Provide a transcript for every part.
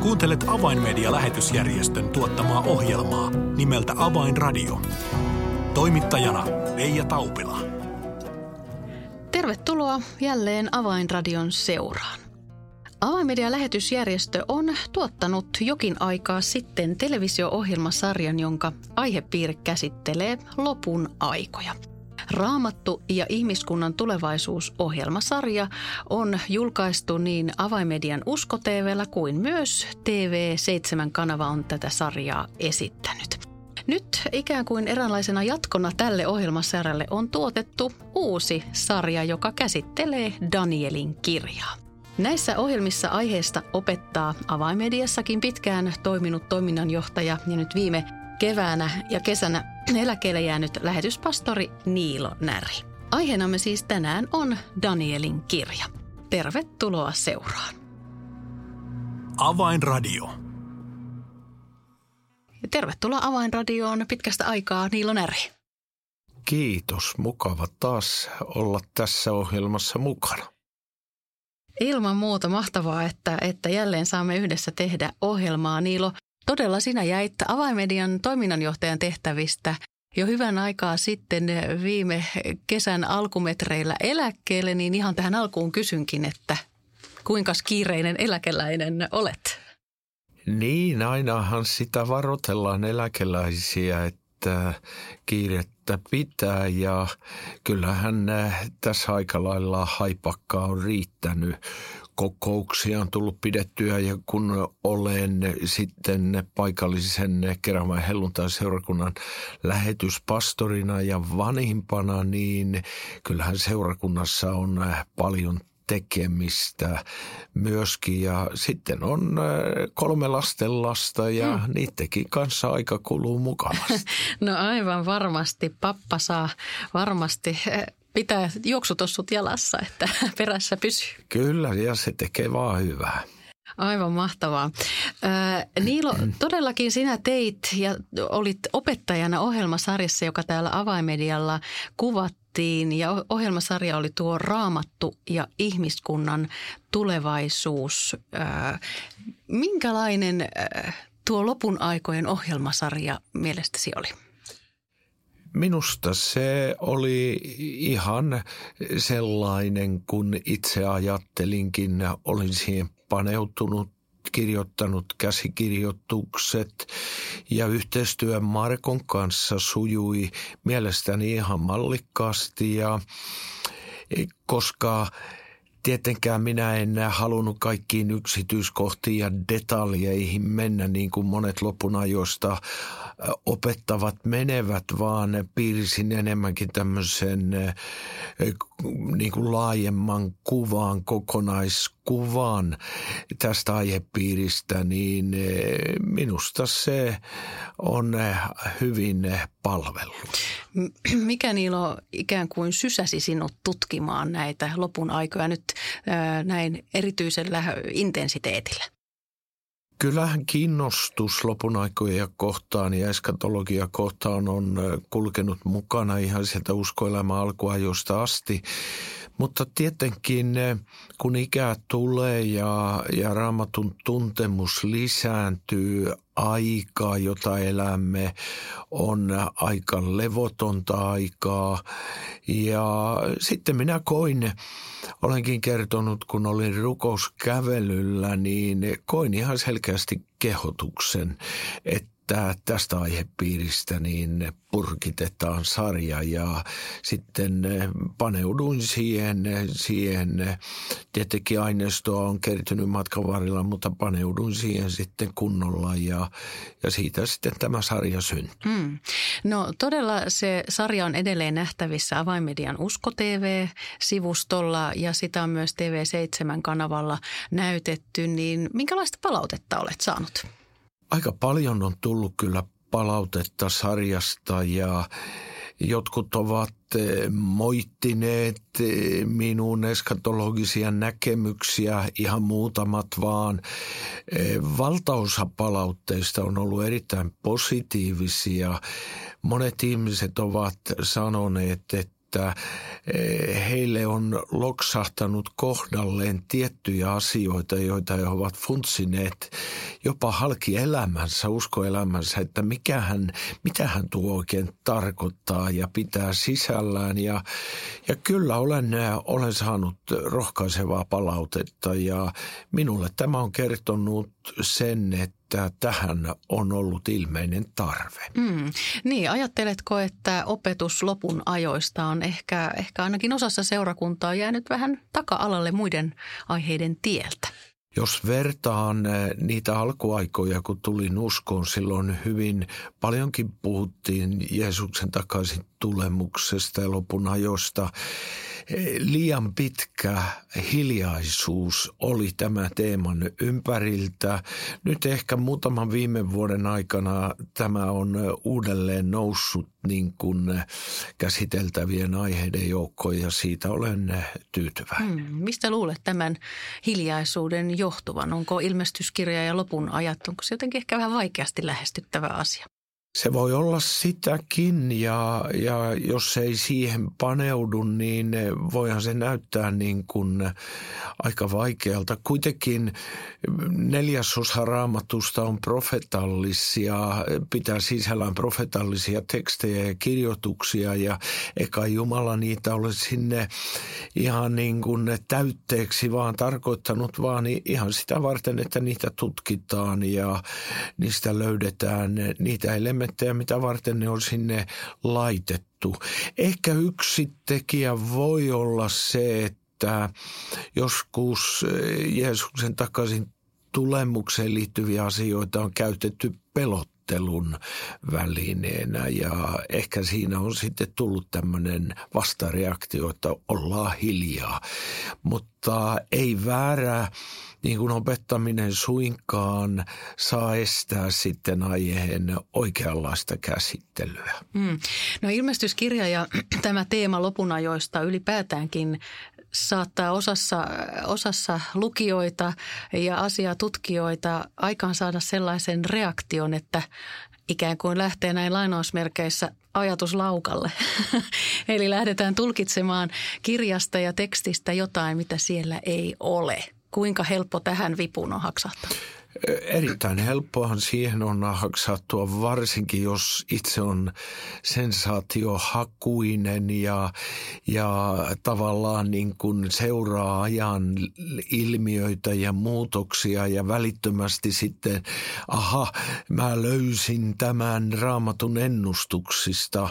Kuuntelet Avainmedia-lähetysjärjestön tuottamaa ohjelmaa nimeltä Avainradio. Toimittajana Leija Taupila. Tervetuloa jälleen Avainradion seuraan. Avainmedia-lähetysjärjestö on tuottanut jokin aikaa sitten televisio-ohjelmasarjan, jonka aihepiiri käsittelee lopun aikoja – Raamattu ja ihmiskunnan tulevaisuusohjelmasarja on julkaistu niin avaimedian Usko TVllä kuin myös TV7-kanava on tätä sarjaa esittänyt. Nyt ikään kuin eräänlaisena jatkona tälle ohjelmasarjalle on tuotettu uusi sarja, joka käsittelee Danielin kirjaa. Näissä ohjelmissa aiheesta opettaa avaimediassakin pitkään toiminut toiminnanjohtaja ja nyt viime keväänä ja kesänä eläkkeelle jäänyt lähetyspastori Niilo Näri. Aiheenamme siis tänään on Danielin kirja. Tervetuloa seuraan. Avainradio. Tervetuloa Avainradioon pitkästä aikaa Niilo Näri. Kiitos, mukava taas olla tässä ohjelmassa mukana. Ilman muuta mahtavaa, että, että jälleen saamme yhdessä tehdä ohjelmaa. Niilo, Todella sinä jäit avaimedian toiminnanjohtajan tehtävistä jo hyvän aikaa sitten viime kesän alkumetreillä eläkkeelle, niin ihan tähän alkuun kysynkin, että kuinka kiireinen eläkeläinen olet? Niin, ainahan sitä varoitellaan eläkeläisiä, että kiirettä pitää ja kyllähän tässä aika lailla haipakkaa on riittänyt kokouksia on tullut pidettyä ja kun olen sitten paikallisen Kerävän helluntai-seurakunnan lähetyspastorina ja vanhimpana, niin kyllähän seurakunnassa on paljon tekemistä myöskin. Ja sitten on äh, kolme lastenlasta ja hmm. niidenkin kanssa aika kuluu mukavasti. No aivan varmasti. Pappa saa varmasti äh, pitää juoksutossut jalassa, että perässä pysyy. Kyllä, ja se tekee vaan hyvää. Aivan mahtavaa. Niilo, todellakin sinä teit ja olit opettajana ohjelmasarjassa, joka täällä avaimedialla kuvattiin. Ja ohjelmasarja oli tuo Raamattu ja ihmiskunnan tulevaisuus. Minkälainen tuo lopun aikojen ohjelmasarja mielestäsi oli? Minusta se oli ihan sellainen, kun itse ajattelinkin, olin siihen paneutunut kirjoittanut käsikirjoitukset ja yhteistyö Markon kanssa sujui mielestäni ihan mallikkaasti ja koska Tietenkään minä en halunnut kaikkiin yksityiskohtiin ja detaljeihin mennä niin kuin monet lopun ajoista opettavat menevät, vaan piirisin enemmänkin tämmöisen niin kuin laajemman kuvan, kokonaiskuvan tästä aihepiiristä, niin minusta se on hyvin palvellut. Mikä Niilo ikään kuin sysäsi sinut tutkimaan näitä lopun aikoja nyt näin erityisellä intensiteetillä? Kyllähän kiinnostus lopun aikoja kohtaan ja eskatologia kohtaan on kulkenut mukana ihan sieltä uskoelämän alkuajosta asti. Mutta tietenkin kun ikää tulee ja, ja raamatun tuntemus lisääntyy, aikaa, jota elämme, on aika levotonta aikaa. Ja sitten minä koin, olenkin kertonut, kun olin rukouskävelyllä, niin koin ihan selkeästi kehotuksen, että että tästä aihepiiristä niin purkitetaan sarja ja sitten paneuduin siihen, siihen tietenkin aineistoa on kertynyt matkan varrella, mutta paneuduin siihen sitten kunnolla ja, ja siitä sitten tämä sarja syntyi. Mm. No todella se sarja on edelleen nähtävissä Avainmedian Usko TV-sivustolla ja sitä on myös TV7-kanavalla näytetty, niin minkälaista palautetta olet saanut? Aika paljon on tullut kyllä palautetta sarjasta ja jotkut ovat eh, moittineet eh, minun eskatologisia näkemyksiä, ihan muutamat vaan. Eh, valtaosa palautteista on ollut erittäin positiivisia. Monet ihmiset ovat sanoneet, että että eh, heille on loksahtanut kohdalleen tiettyjä asioita, joita he ovat funtsineet jopa halki elämänsä, uskoelämänsä, että mikähän, mitähän tuo oikein tarkoittaa ja pitää sisällään. Ja, ja kyllä olen, olen saanut rohkaisevaa palautetta ja minulle tämä on kertonut sen, että tähän on ollut ilmeinen tarve. Mm. Niin, ajatteletko, että opetus lopun ajoista on ehkä, ehkä ainakin osassa seurakuntaa jäänyt vähän taka-alalle muiden aiheiden tieltä? Jos vertaan eh, niitä alkuaikoja, kun tulin uskoon, silloin hyvin paljonkin puhuttiin Jeesuksen takaisin tulemuksesta ja lopun ajosta liian pitkä hiljaisuus oli tämä teeman ympäriltä. Nyt ehkä muutaman viime vuoden aikana tämä on uudelleen noussut niin kuin käsiteltävien aiheiden joukkoon ja siitä olen tyytyväinen. Hmm, mistä luulet tämän hiljaisuuden johtuvan? Onko ilmestyskirja ja lopun ajat, onko se jotenkin ehkä vähän vaikeasti lähestyttävä asia? Se voi olla sitäkin ja, ja jos ei siihen paneudu, niin voihan se näyttää niin kuin aika vaikealta. Kuitenkin neljäsosa raamatusta on profetallisia, pitää sisällään profetallisia tekstejä ja kirjoituksia ja eikä Jumala niitä ole sinne ihan niin kuin täytteeksi vaan tarkoittanut, vaan ihan sitä varten, että niitä tutkitaan ja niistä löydetään niitä elementtejä elementtejä, mitä varten ne on sinne laitettu. Ehkä yksi tekijä voi olla se, että joskus eh, Jeesuksen takaisin tulemukseen liittyviä asioita on käytetty pelottelun välineenä ja ehkä siinä on sitten tullut tämmöinen vastareaktio, että ollaan hiljaa. Mutta ei väärää niin kuin opettaminen suinkaan saa estää sitten aiheen oikeanlaista käsittelyä. Mm. No ilmestyskirja ja tämä teema lopunajoista ylipäätäänkin saattaa osassa, osassa lukijoita ja asiatutkijoita aikaan saada sellaisen reaktion, että ikään kuin lähtee näin lainausmerkeissä ajatus laukalle. Eli lähdetään tulkitsemaan kirjasta ja tekstistä jotain, mitä siellä ei ole. Kuinka helppo tähän vipuun on haksahtaa? Erittäin helppoahan siihen on haksattua, varsinkin jos itse on sensaatiohakuinen ja, ja tavallaan niin kuin seuraa ajan ilmiöitä ja muutoksia ja välittömästi sitten, aha, mä löysin tämän raamatun ennustuksista.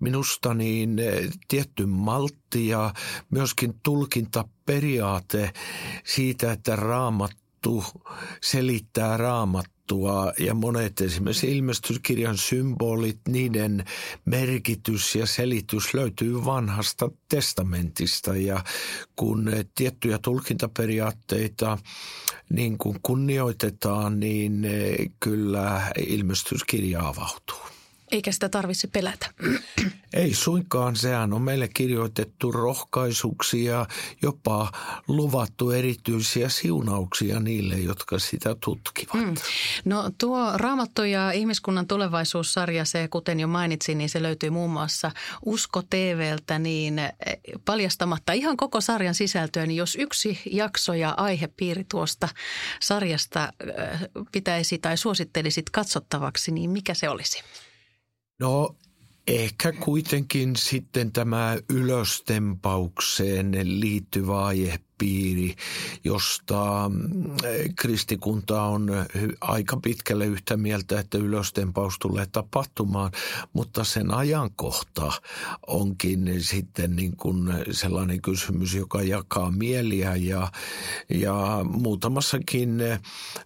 Minusta niin eh, tietty maltti ja myöskin tulkintaperiaate siitä, että raamat raamattu selittää raamattua ja monet esimerkiksi ilmestyskirjan symbolit, niiden merkitys ja selitys löytyy vanhasta testamentista ja kun tiettyjä tulkintaperiaatteita niin kuin kunnioitetaan, niin kyllä ilmestyskirja avautuu. Eikä sitä tarvitse pelätä. Ei suinkaan, sehän on meille kirjoitettu rohkaisuksia, jopa luvattu erityisiä siunauksia niille, jotka sitä tutkivat. Mm. No tuo Raamattu ja ihmiskunnan tulevaisuussarja, se kuten jo mainitsin, niin se löytyy muun muassa Usko TVltä, niin eh, paljastamatta ihan koko sarjan sisältöä, niin jos yksi jakso ja aihepiiri tuosta sarjasta eh, pitäisi tai suosittelisit katsottavaksi, niin mikä se olisi? No ehkä kuitenkin sitten tämä ylöstempaukseen liittyvä aihe piiri, josta mm, kristikunta on aika pitkälle yhtä mieltä, että ylöstempaus tulee tapahtumaan, mutta sen ajankohta onkin sitten niin kuin sellainen kysymys, joka jakaa mieliä ja, ja muutamassakin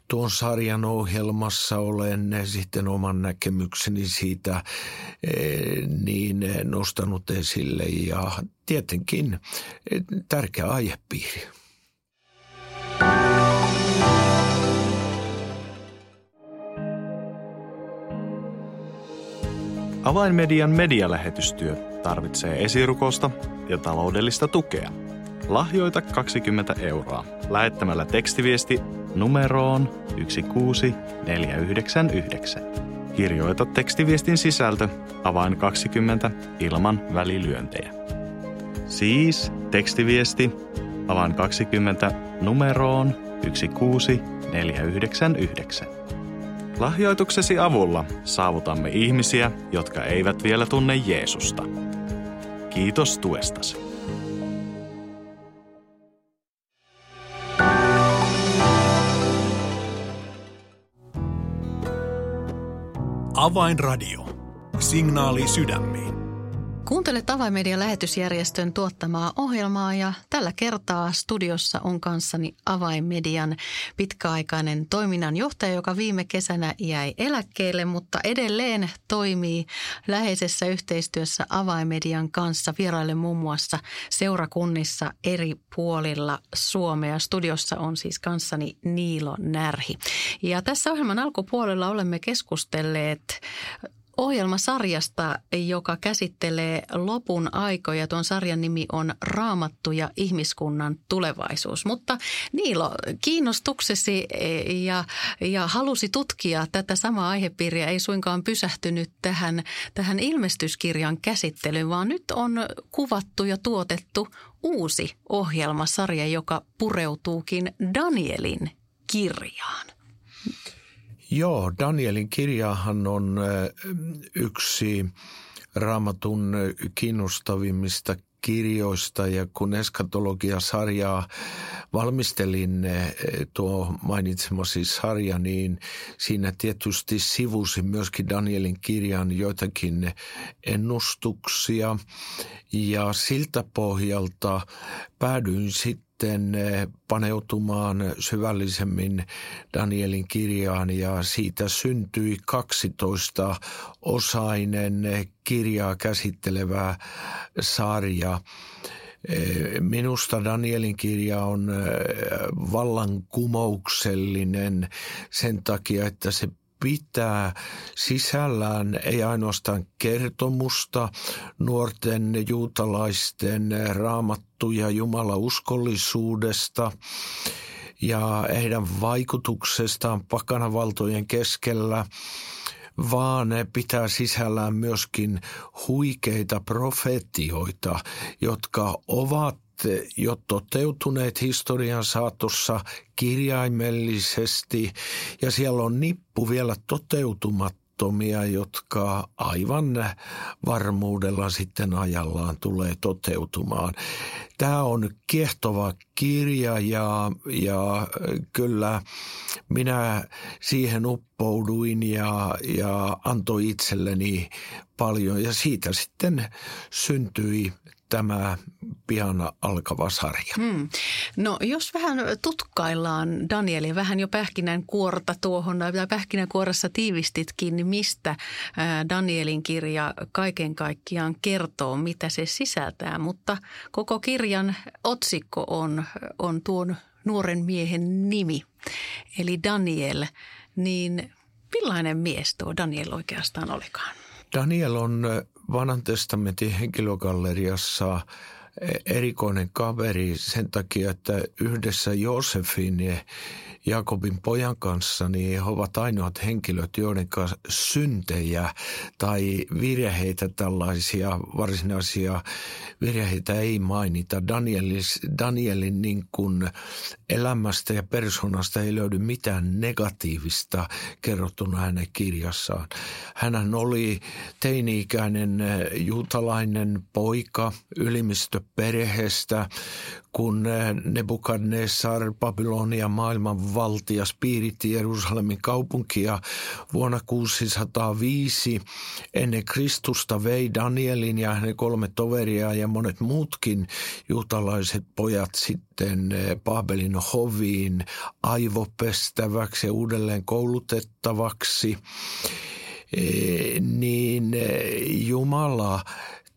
tuon sarjan ohjelmassa olen sitten oman näkemykseni siitä eh, niin nostanut esille ja tietenkin eh, tärkeä aihepiiri. Avainmedian medialähetystyö tarvitsee esirukosta ja taloudellista tukea. Lahjoita 20 euroa lähettämällä tekstiviesti numeroon 16499. Kirjoita tekstiviestin sisältö avain 20 ilman välilyöntejä. Siis tekstiviesti avan 20 numeroon 16499. Lahjoituksesi avulla saavutamme ihmisiä, jotka eivät vielä tunne Jeesusta. Kiitos tuestasi. Avainradio. Signaali sydämiin. Kuuntelet Avainmedian lähetysjärjestön tuottamaa ohjelmaa ja tällä kertaa studiossa on kanssani Avainmedian pitkäaikainen toiminnanjohtaja, joka viime kesänä jäi eläkkeelle, mutta edelleen toimii läheisessä yhteistyössä Avainmedian kanssa vieraille muun muassa seurakunnissa eri puolilla Suomea. Studiossa on siis kanssani Niilo Närhi. Ja tässä ohjelman alkupuolella olemme keskustelleet ohjelmasarjasta, joka käsittelee lopun aikoja. Tuon sarjan nimi on Raamattu ja ihmiskunnan tulevaisuus. Mutta Niilo, kiinnostuksesi ja, ja halusi tutkia tätä samaa aihepiiriä ei suinkaan pysähtynyt tähän, tähän ilmestyskirjan käsittelyyn, vaan nyt on kuvattu ja tuotettu uusi ohjelmasarja, joka pureutuukin Danielin kirjaan. Joo, Danielin kirjahan on yksi raamatun kiinnostavimmista kirjoista ja kun eskatologiasarjaa valmistelin tuo mainitsemasi sarja, niin siinä tietysti sivusi myöskin Danielin kirjan joitakin ennustuksia. Ja siltä pohjalta päädyin sitten sitten eh, paneutumaan syvällisemmin Danielin kirjaan ja siitä syntyi 12 osainen kirjaa käsittelevä sarja. Eh, minusta Danielin kirja on eh, vallankumouksellinen sen takia, että se pitää sisällään ei ainoastaan kertomusta nuorten juutalaisten raamattuja jumalauskollisuudesta ja heidän vaikutuksestaan pakanavaltojen keskellä, vaan ne pitää sisällään myöskin huikeita profetioita, jotka ovat jo toteutuneet historian saatossa kirjaimellisesti ja siellä on nippu vielä toteutumattomia, jotka aivan varmuudella sitten ajallaan tulee toteutumaan. Tämä on kiehtova kirja ja, ja kyllä minä siihen uppouduin ja, ja antoi itselleni paljon ja siitä sitten syntyi tämä pian alkava sarja. Hmm. No jos vähän tutkaillaan Danieli, vähän jo pähkinän kuorta tuohon, tai pähkinänkuoressa tiivistitkin, niin mistä Danielin kirja kaiken kaikkiaan kertoo, mitä se sisältää. Mutta koko kirjan otsikko on, on tuon nuoren miehen nimi, eli Daniel. Niin millainen mies tuo Daniel oikeastaan olikaan? Daniel on vanhan testamentin henkilögalleriassa erikoinen kaveri sen takia, että yhdessä Josefin ja Jakobin pojan kanssa, niin he ovat ainoat henkilöt, joiden syntejä tai virheitä, tällaisia varsinaisia virheitä ei mainita. Danielis, Danielin niin kuin elämästä ja persoonasta ei löydy mitään negatiivista kerrottuna hänen kirjassaan. Hän oli teini-ikäinen juutalainen poika ylimistöperheestä, kun Nebukadnessar, Babylonia maailman valtias, piiritti Jerusalemin kaupunkia vuonna 605 ennen Kristusta vei Danielin ja hänen kolme toveria ja monet muutkin juutalaiset pojat sitten Babelin hoviin aivopestäväksi ja uudelleen koulutettavaksi. E, niin Jumala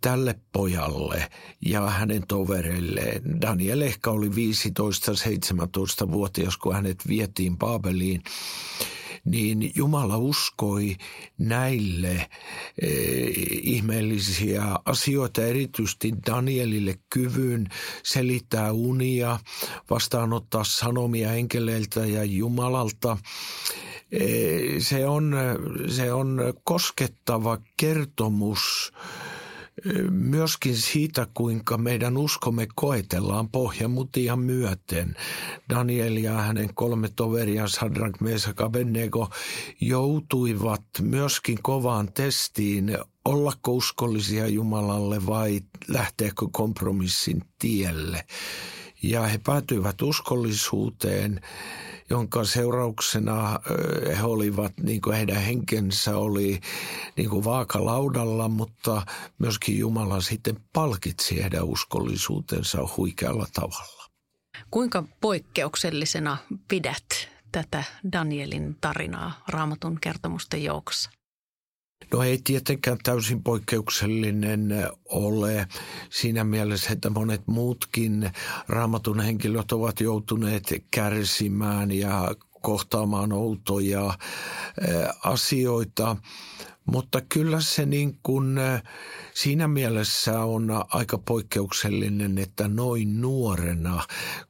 tälle pojalle ja hänen tovereilleen. Daniel ehkä oli 15-17-vuotias, kun hänet vietiin Baabeliin niin Jumala uskoi näille e, ihmeellisiä asioita, erityisesti Danielille kyvyn selittää unia, vastaanottaa sanomia enkeleiltä ja Jumalalta. E, se on, se on koskettava kertomus myöskin siitä, kuinka meidän uskomme koetellaan pohjamutia myöten. Daniel ja hänen kolme toveria, Sadrak, Mesak, Abednego, joutuivat myöskin kovaan testiin ollako uskollisia Jumalalle vai lähteekö kompromissin tielle. Ja he päätyivät uskollisuuteen jonka seurauksena he olivat, niin kuin heidän henkensä oli niin kuin vaakalaudalla, mutta myöskin Jumala sitten palkitsi heidän uskollisuutensa huikealla tavalla. Kuinka poikkeuksellisena pidät tätä Danielin tarinaa raamatun kertomusten joukossa? No ei tietenkään täysin poikkeuksellinen ole siinä mielessä, että monet muutkin raamatun henkilöt ovat joutuneet kärsimään ja kohtaamaan outoja asioita. Mutta kyllä se niin kuin siinä mielessä on aika poikkeuksellinen, että noin nuorena,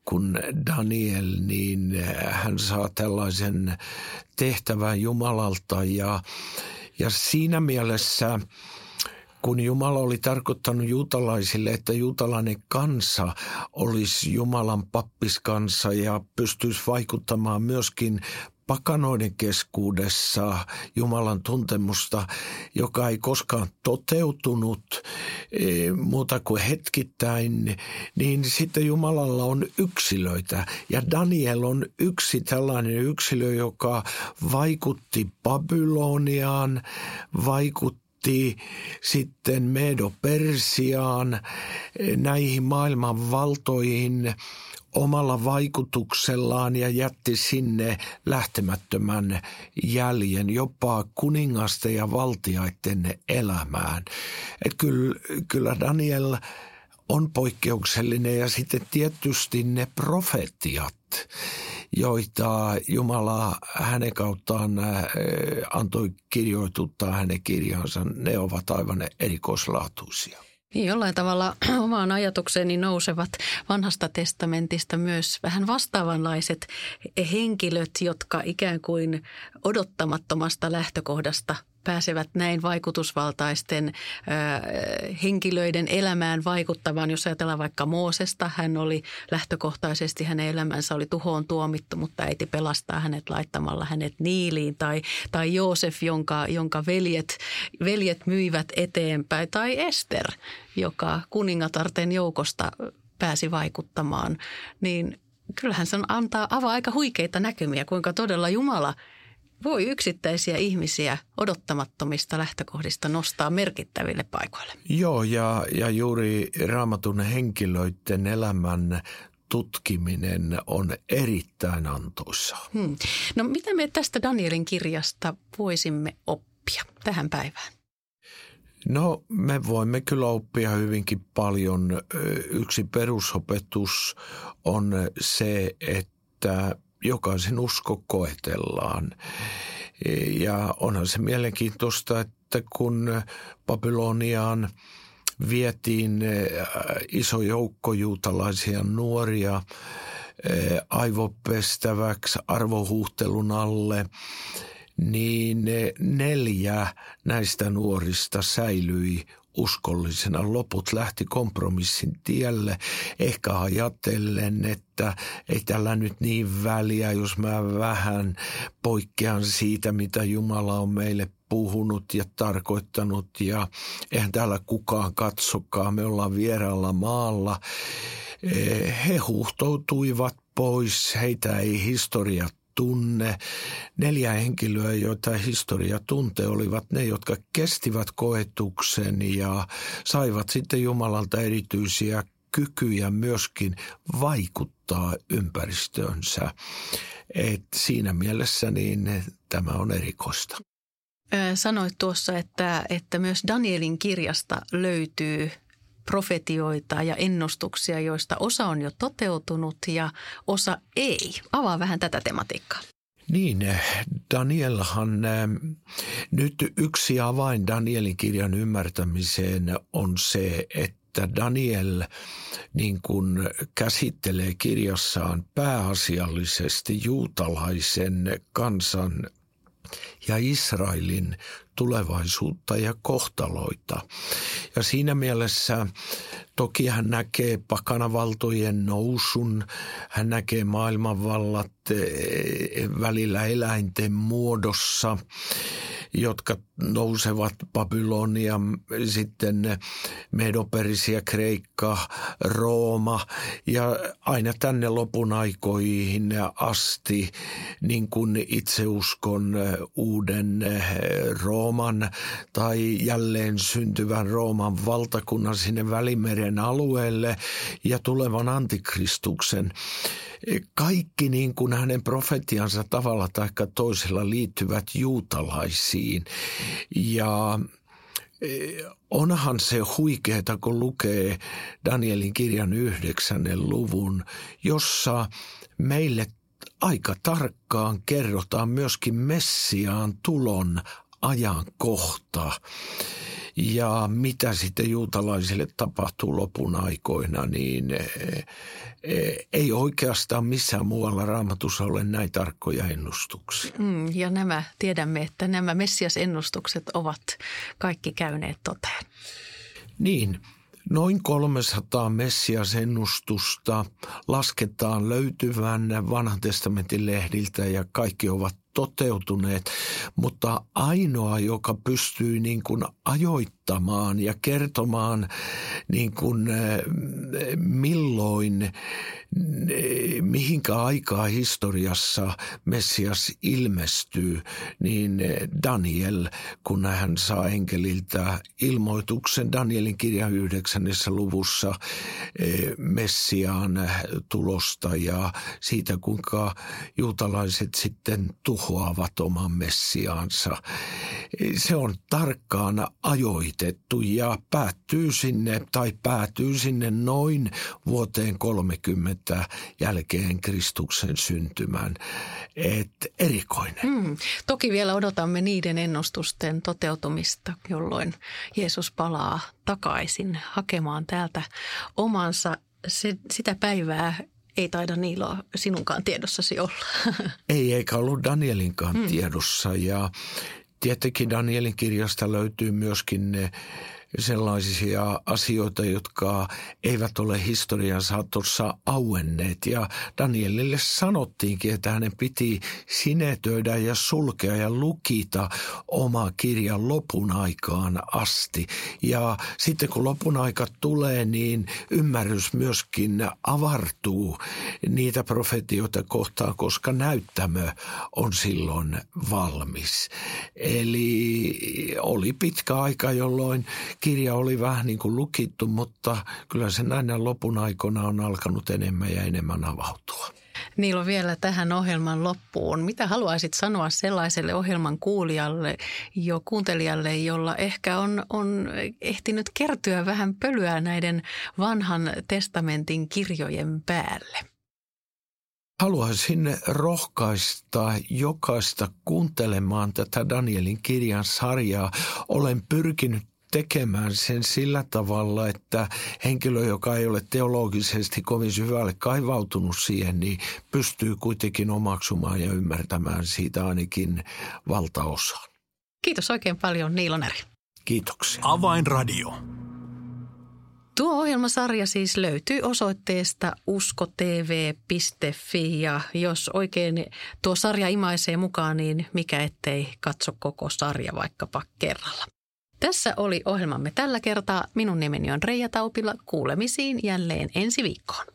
kun Daniel, niin hän saa tällaisen tehtävän Jumalalta ja ja siinä mielessä kun Jumala oli tarkoittanut juutalaisille, että juutalainen kansa olisi Jumalan pappiskansa ja pystyisi vaikuttamaan myöskin pakanoiden keskuudessa Jumalan tuntemusta, joka ei koskaan toteutunut e, muuta kuin hetkittäin, niin sitten Jumalalla on yksilöitä. Ja Daniel on yksi tällainen yksilö, joka vaikutti Babyloniaan, vaikutti sitten Medo-Persiaan, e, näihin maailman valtoihin, omalla vaikutuksellaan ja jätti sinne lähtemättömän jäljen jopa kuningasten ja valtiaiden elämään. Et kyllä, kyllä Daniel on poikkeuksellinen ja sitten tietysti ne profetiat, joita Jumala hänen kauttaan äh, antoi kirjoituttaa hänen kirjansa, ne ovat aivan erikoislaatuisia. Niin, jollain tavalla omaan ajatukseeni nousevat vanhasta testamentista myös vähän vastaavanlaiset henkilöt, jotka ikään kuin odottamattomasta lähtökohdasta pääsevät näin vaikutusvaltaisten ö, henkilöiden elämään vaikuttamaan. Jos ajatellaan vaikka Moosesta, hän oli lähtökohtaisesti, hänen elämänsä oli tuhoon tuomittu, mutta äiti pelastaa hänet laittamalla hänet niiliin. Tai, tai Joosef, jonka, jonka veljet, veljet myivät eteenpäin. Tai Ester, joka kuningatarten joukosta pääsi vaikuttamaan. Niin kyllähän se antaa, avaa aika huikeita näkymiä, kuinka todella Jumala – voi yksittäisiä ihmisiä odottamattomista lähtökohdista nostaa merkittäville paikoille. Joo, ja, ja juuri raamatun henkilöiden elämän tutkiminen on erittäin antoisa. Hmm. No mitä me tästä Danielin kirjasta voisimme oppia tähän päivään? No me voimme kyllä oppia hyvinkin paljon. Yksi perusopetus on se, että jokaisen usko koetellaan. Ja onhan se mielenkiintoista, että kun Babyloniaan vietiin eh, iso joukko juutalaisia nuoria eh, aivopestäväksi arvohuhtelun alle, niin neljä näistä nuorista säilyi uskollisena. Loput lähti kompromissin tielle, ehkä ajatellen, että ei tällä nyt niin väliä, jos mä vähän poikkean siitä, mitä Jumala on meille puhunut ja tarkoittanut ja eihän täällä kukaan katsokaan, me ollaan vieraalla maalla. Eh, he huhtoutuivat pois, heitä ei historia tunne. Neljä henkilöä, joita historia tuntee, olivat ne, jotka kestivät koetuksen ja saivat sitten Jumalalta erityisiä kykyjä myöskin vaikuttaa ympäristöönsä. Et siinä mielessä niin tämä on erikoista. Sanoit tuossa, että, että myös Danielin kirjasta löytyy profetioita ja ennustuksia, joista osa on jo toteutunut ja osa ei. Avaa vähän tätä tematiikkaa. Niin, Danielhan, ähm, nyt yksi avain Danielin kirjan ymmärtämiseen on se, että Daniel niin kuin käsittelee kirjassaan pääasiallisesti juutalaisen kansan ja Israelin tulevaisuutta ja kohtaloita. Ja siinä mielessä toki hän näkee pakanavaltojen nousun, hän näkee maailmanvallat eh, välillä eläinten muodossa jotka nousevat Babylonia, sitten Medoperisia, Kreikka, Rooma ja aina tänne lopun aikoihin asti niin kuin itse uskon uuden Rooman tai jälleen syntyvän Rooman valtakunnan sinne Välimeren alueelle ja tulevan antikristuksen kaikki niin kuin hänen profetiansa tavalla tai toisella liittyvät juutalaisiin. Ja e, onhan se huikeeta, kun lukee Danielin kirjan yhdeksännen luvun, jossa meille aika tarkkaan kerrotaan myöskin Messiaan tulon ajankohta ja mitä sitten juutalaisille tapahtuu lopun aikoina, niin eh, eh, ei oikeastaan missään muualla raamatussa ole näin tarkkoja ennustuksia. Mm, ja nämä, tiedämme, että nämä Messias-ennustukset ovat kaikki käyneet toteen. Niin, Noin 300 Messias-ennustusta lasketaan löytyvän vanhan testamentin lehdiltä ja kaikki ovat toteutuneet, mutta ainoa, joka pystyy niin kuin ajoittamaan ja kertomaan niin kuin eh, milloin mihinkä aikaa historiassa Messias ilmestyy, niin Daniel, kun hän saa enkeliltä ilmoituksen Danielin kirjan yhdeksännessä luvussa eh, Messiaan tulosta ja siitä, kuinka juutalaiset sitten tuhoavat oman Messiaansa. Se on tarkkaan ajoitettu ja päättyy sinne tai päätyy sinne noin vuoteen 30 että jälkeen Kristuksen syntymän. Et erikoinen. Hmm. Toki vielä odotamme niiden ennustusten toteutumista, jolloin Jeesus palaa takaisin hakemaan täältä omansa. Se, sitä päivää ei taida Niilo sinunkaan tiedossasi olla. Ei, eikä ollut Danielinkaan hmm. tiedossa. Ja tietenkin Danielin kirjasta löytyy myöskin ne sellaisia asioita, jotka eivät ole historian saatossa auenneet. Ja Danielille sanottiinkin, että hänen piti sinetöidä ja sulkea ja lukita oma kirjan lopun aikaan asti. Ja sitten kun lopun aika tulee, niin ymmärrys myöskin avartuu niitä profetioita kohtaan, koska näyttämö on silloin valmis. Eli oli pitkä aika, jolloin kirja oli vähän niin kuin lukittu, mutta kyllä se näin lopun aikana on alkanut enemmän ja enemmän avautua. Niilo vielä tähän ohjelman loppuun. Mitä haluaisit sanoa sellaiselle ohjelman kuulijalle, jo kuuntelijalle, jolla ehkä on, on ehtinyt kertyä vähän pölyä näiden vanhan testamentin kirjojen päälle? Haluaisin rohkaista jokaista kuuntelemaan tätä Danielin kirjan sarjaa. Olen pyrkinyt tekemään sen sillä tavalla, että henkilö, joka ei ole teologisesti kovin syvälle kaivautunut siihen, niin pystyy kuitenkin omaksumaan ja ymmärtämään siitä ainakin valtaosaan. Kiitos oikein paljon Niilo Näri. Kiitoksia. Avainradio. Tuo ohjelmasarja siis löytyy osoitteesta uskotv.fi ja jos oikein tuo sarja imaisee mukaan, niin mikä ettei katso koko sarja vaikkapa kerralla. Tässä oli ohjelmamme tällä kertaa. Minun nimeni on Reija Taupila. Kuulemisiin jälleen ensi viikkoon.